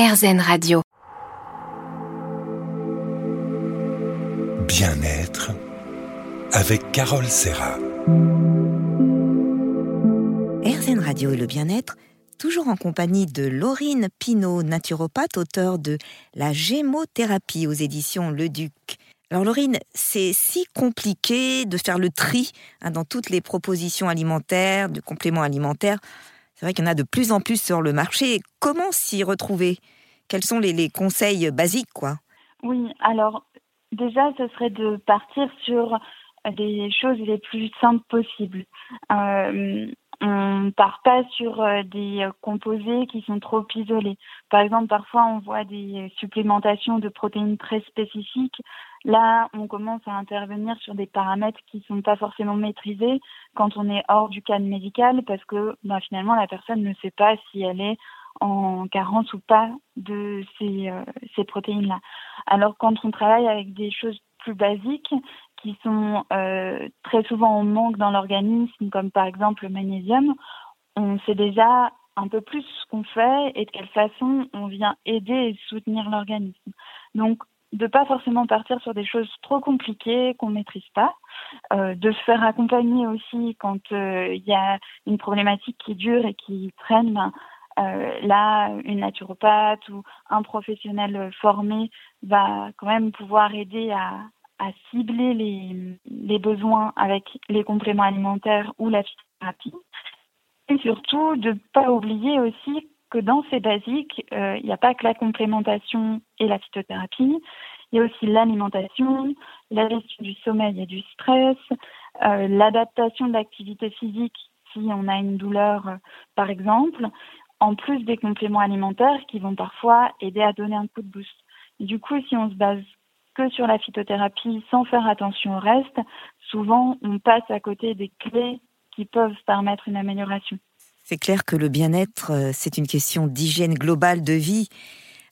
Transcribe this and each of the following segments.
RZN Radio. Bien-être avec Carole Serra. RZN Radio et le bien-être, toujours en compagnie de Laurine Pinault, naturopathe, auteur de La gémothérapie aux éditions Le Duc. Alors Laurine, c'est si compliqué de faire le tri hein, dans toutes les propositions alimentaires, de compléments alimentaires. C'est vrai qu'il y en a de plus en plus sur le marché. Comment s'y retrouver? Quels sont les, conseils basiques, quoi? Oui, alors déjà, ce serait de partir sur des choses les plus simples possibles. Euh, on part pas sur euh, des composés qui sont trop isolés. Par exemple, parfois on voit des supplémentations de protéines très spécifiques. Là, on commence à intervenir sur des paramètres qui ne sont pas forcément maîtrisés quand on est hors du cadre médical parce que bah, finalement la personne ne sait pas si elle est en carence ou pas de ces, euh, ces protéines-là. Alors quand on travaille avec des choses plus basiques qui sont euh, très souvent en manque dans l'organisme, comme par exemple le magnésium, on sait déjà un peu plus ce qu'on fait et de quelle façon on vient aider et soutenir l'organisme. Donc de pas forcément partir sur des choses trop compliquées qu'on maîtrise pas, euh, de se faire accompagner aussi quand il y a une problématique qui dure et qui traîne, ben, euh, là, une naturopathe ou un professionnel formé va quand même pouvoir aider à, cibler les, besoins avec les compléments alimentaires ou la phytothérapie. Et surtout, de ne pas oublier aussi que dans ces basiques, euh, il n'y a pas que la complémentation et la phytothérapie, il y a aussi l'alimentation, la gestion du sommeil et du stress, euh, l'adaptation de l'activité physique si on a une douleur, par exemple, en plus des compléments alimentaires qui vont parfois aider à donner un coup de boost. du coup, si on se base que sur la phytothérapie sans faire attention au reste, souvent on passe à côté des clés qui peuvent permettre une amélioration. C'est clair que le bien-être, euh, c'est une question d'hygiène globale de vie.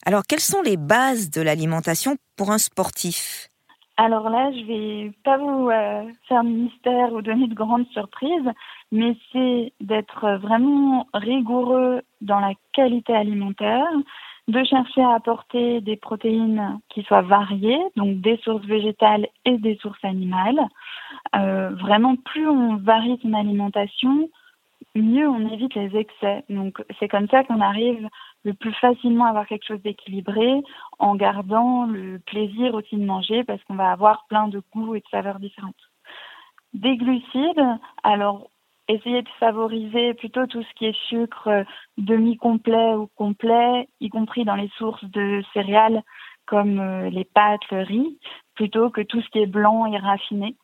Alors, quelles sont les bases de l'alimentation pour un sportif? Alors là, je vais pas vous euh, faire mystère ou donner de grandes surprises, mais c'est d'être vraiment rigoureux dans la qualité alimentaire, de chercher à apporter des protéines qui soient variées, donc des sources végétales et des sources animales. Euh, vraiment, plus on varie son alimentation, mieux on évite les excès. Donc c'est comme ça qu'on arrive le plus facilement à avoir quelque chose d'équilibré en gardant le plaisir aussi de manger parce qu'on va avoir plein de goûts et de saveurs différentes. Des glucides, alors essayez de favoriser plutôt tout ce qui est sucre demi-complet ou complet, y compris dans les sources de céréales comme euh, les pâtes, le riz, plutôt que tout ce qui est blanc et raffiné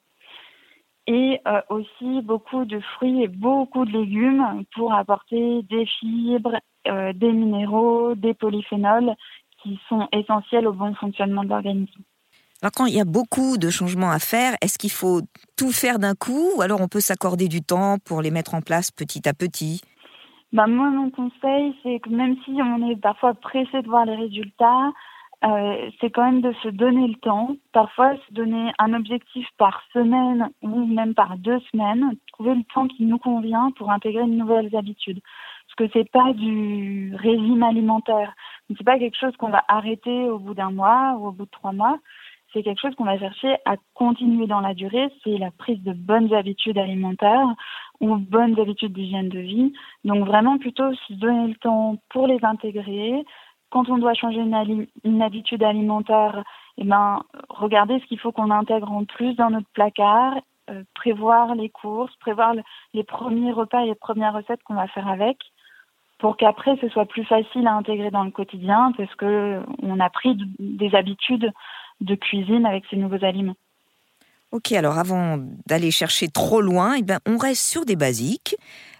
et euh, aussi beaucoup de fruits et beaucoup de légumes pour apporter des fibres, euh, des minéraux, des polyphénols qui sont essentiels au bon fonctionnement de l'organisme. Quand il y a beaucoup de changements à faire, est-ce qu'il faut tout faire d'un coup ou alors on peut s'accorder du temps pour les mettre en place petit à petit? Ben, Moi, mon conseil, c'est que même si on est parfois pressé de voir les résultats, euh, c'est quand même de se donner le temps, parfois se donner un objectif par semaine ou même par deux semaines, trouver le temps qui nous convient pour intégrer de nouvelles habitudes. Parce que c'est pas du régime alimentaire, c'est pas quelque chose qu'on va arrêter au bout d'un mois ou au bout de trois mois. C'est quelque chose qu'on va chercher à continuer dans la durée. C'est la prise de bonnes habitudes alimentaires ou bonnes habitudes d'hygiène de vie. Donc vraiment plutôt se donner le temps pour les intégrer, quand on doit changer une, habitude alimentaire, eh ben, regardez ce qu'il faut qu'on intègre en plus dans notre placard, euh, prévoir les courses, prévoir les premiers repas et les premières recettes qu'on va faire avec, pour qu'après ce soit plus facile à intégrer dans le quotidien, parce que on a pris des habitudes de cuisine avec ces nouveaux aliments. Ok, alors avant d'aller chercher trop loin, eh ben, on reste sur des basiques,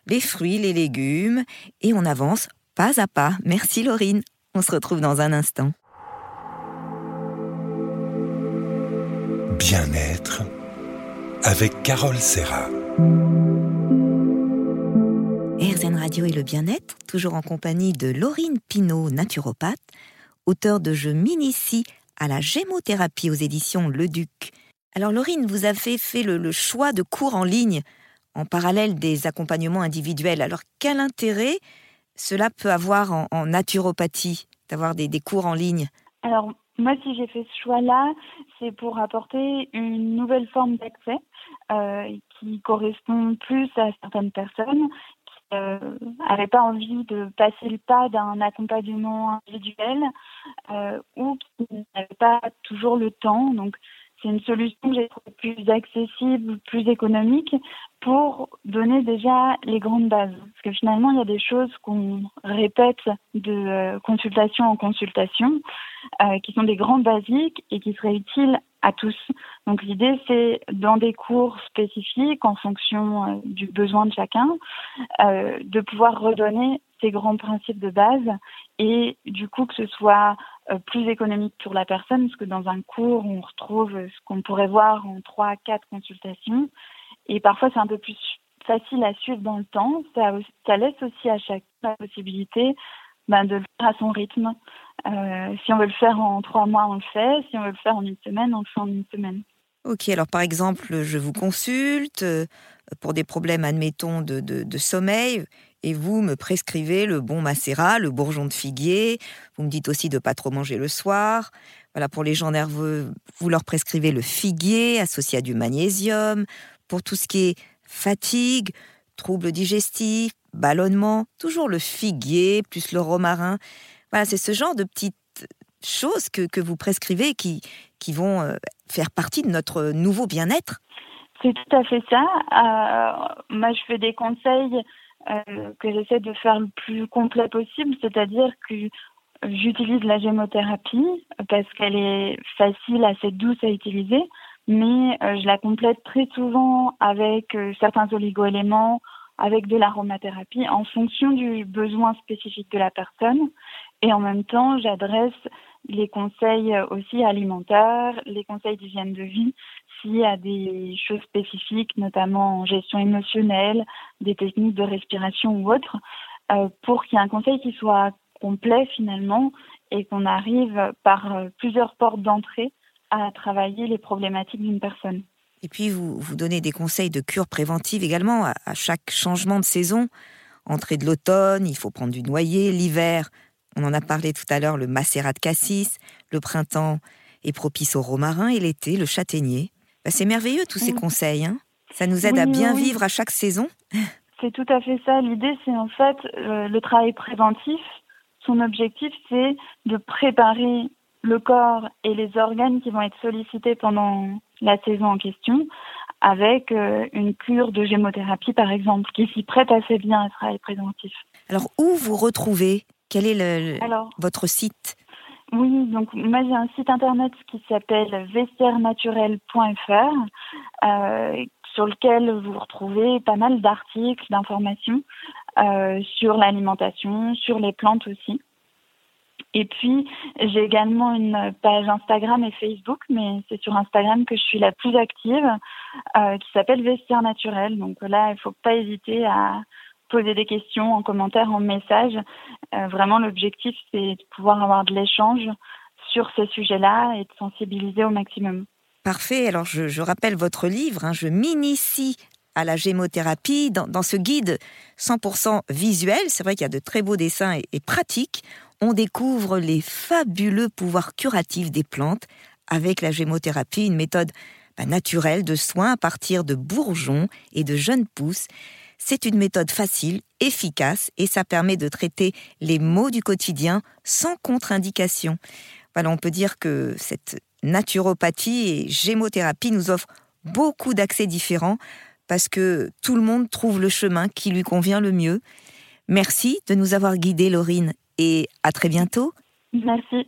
les fruits, les légumes, et on avance pas à pas. Merci Laurine. On se retrouve dans un instant. Bien-être avec Carole Serra. RZN Radio et le bien-être, toujours en compagnie de Laurine Pinault, naturopathe, auteur de Je m'initie à la gémothérapie aux éditions Le Duc. Alors Laurine, vous avez fait le, choix de cours en ligne en parallèle des accompagnements individuels. Alors quel intérêt cela peut avoir en, naturopathie d'avoir des, cours en ligne? Alors, moi, si j'ai fait ce choix-là, c'est pour apporter une nouvelle forme d'accès euh, qui correspond plus à certaines personnes n'avaient pas envie de passer le pas d'un accompagnement individuel ou qui n'avaient pas toujours le temps. Donc, c'est une solution que j'ai trouvée plus accessible, plus économique pour donner déjà les grandes bases. Parce que finalement, il y a des choses qu'on répète de euh, consultation en consultation, euh, qui sont des grands basiques et qui seraient utiles à tous. Donc l'idée, c'est dans des cours spécifiques, en fonction euh, du besoin de chacun, de pouvoir redonner ces grands principes de base et du coup que ce soit euh, plus économique pour la personne, parce que dans un cours, on retrouve ce qu'on pourrait voir en trois, quatre consultations. Et parfois, c'est un peu plus facile à suivre dans le temps. Ça, laisse aussi à chacun la possibilité ben, de le faire à son rythme. Euh, si on veut le faire en trois mois, on le fait. Si on veut le faire en une semaine, on le fait en une semaine. Ok, alors par exemple, je vous consulte euh, pour des problèmes, admettons, de, sommeil et vous me prescrivez le bon macérat, le bourgeon de figuier. Vous me dites aussi de pas trop manger le soir. Voilà, pour les gens nerveux, vous leur prescrivez le figuier associé à du magnésium. Pour tout ce qui est fatigue, troubles digestifs, ballonnement, toujours le figuier plus le romarin. Voilà, c'est ce genre de petites choses que vous prescrivez qui, qui vont euh, faire partie de notre nouveau bien-être. C'est tout à fait ça. Euh, moi, je fais des conseils euh, que j'essaie de faire le plus complet possible, c'est-à-dire que j'utilise la gémothérapie parce qu'elle est facile, assez douce à utiliser, mais je la complète très souvent avec certains oligoéléments, avec de l'aromathérapie en fonction du besoin spécifique de la personne. Et en même temps, j'adresse les conseils aussi alimentaires, les conseils d'hygiène de vie, s'il y a des choses spécifiques, notamment en gestion émotionnelle, des techniques de respiration ou autres, euh, pour qu'il y ait un conseil qui soit complet finalement et qu'on arrive par euh, plusieurs portes d'entrée à travailler les problématiques d'une personne. Et puis, vous, vous donnez des conseils de cure préventive également à, chaque changement de saison. Entrée de l'automne, il faut prendre du noyer. L'hiver, on en a parlé tout à l'heure, le macérat de cassis. Le printemps est propice au romarin et l'été, le châtaignier. Bah, c'est merveilleux tous ces mm. conseils. Hein ça nous aide à bien vivre à chaque saison. C'est tout à fait ça. L'idée, c'est en fait euh, le travail préventif. Son objectif, c'est de préparer le corps et les organes qui vont être sollicités pendant la saison en question avec euh, une cure de gémothérapie, par exemple, qui s'y prête assez bien à ce travail préventif. Alors, où vous retrouvez Quel est le, votre site? Oui, donc moi j'ai un site internet qui s'appelle vestiairenaturel.fr euh, sur lequel vous retrouvez pas mal d'articles, d'informations euh, sur l'alimentation, sur les plantes aussi. Et puis j'ai également une page Instagram et Facebook, mais c'est sur Instagram que je suis la plus active, euh, qui s'appelle Vestiaire Naturel. Donc là, il ne faut pas hésiter à poser des questions en commentaire, en message. Euh, vraiment, l'objectif, c'est de pouvoir avoir de l'échange sur ces sujets-là et de sensibiliser au maximum. Parfait. Alors, je, rappelle votre livre, hein. Je m'initie à la gémothérapie. Dans, ce guide 100% visuel, c'est vrai qu'il y a de très beaux dessins et, pratiques, on découvre les fabuleux pouvoirs curatifs des plantes avec la gémothérapie, une méthode bah, naturelle de soins à partir de bourgeons et de jeunes pousses. C'est une méthode facile, efficace et ça permet de traiter les maux du quotidien sans contre-indication. Voilà, on peut dire que cette naturopathie et gémothérapie nous offre beaucoup d'accès différents parce que tout le monde trouve le chemin qui lui convient le mieux. Merci de nous avoir guidés, Laurine, et à très bientôt. Merci.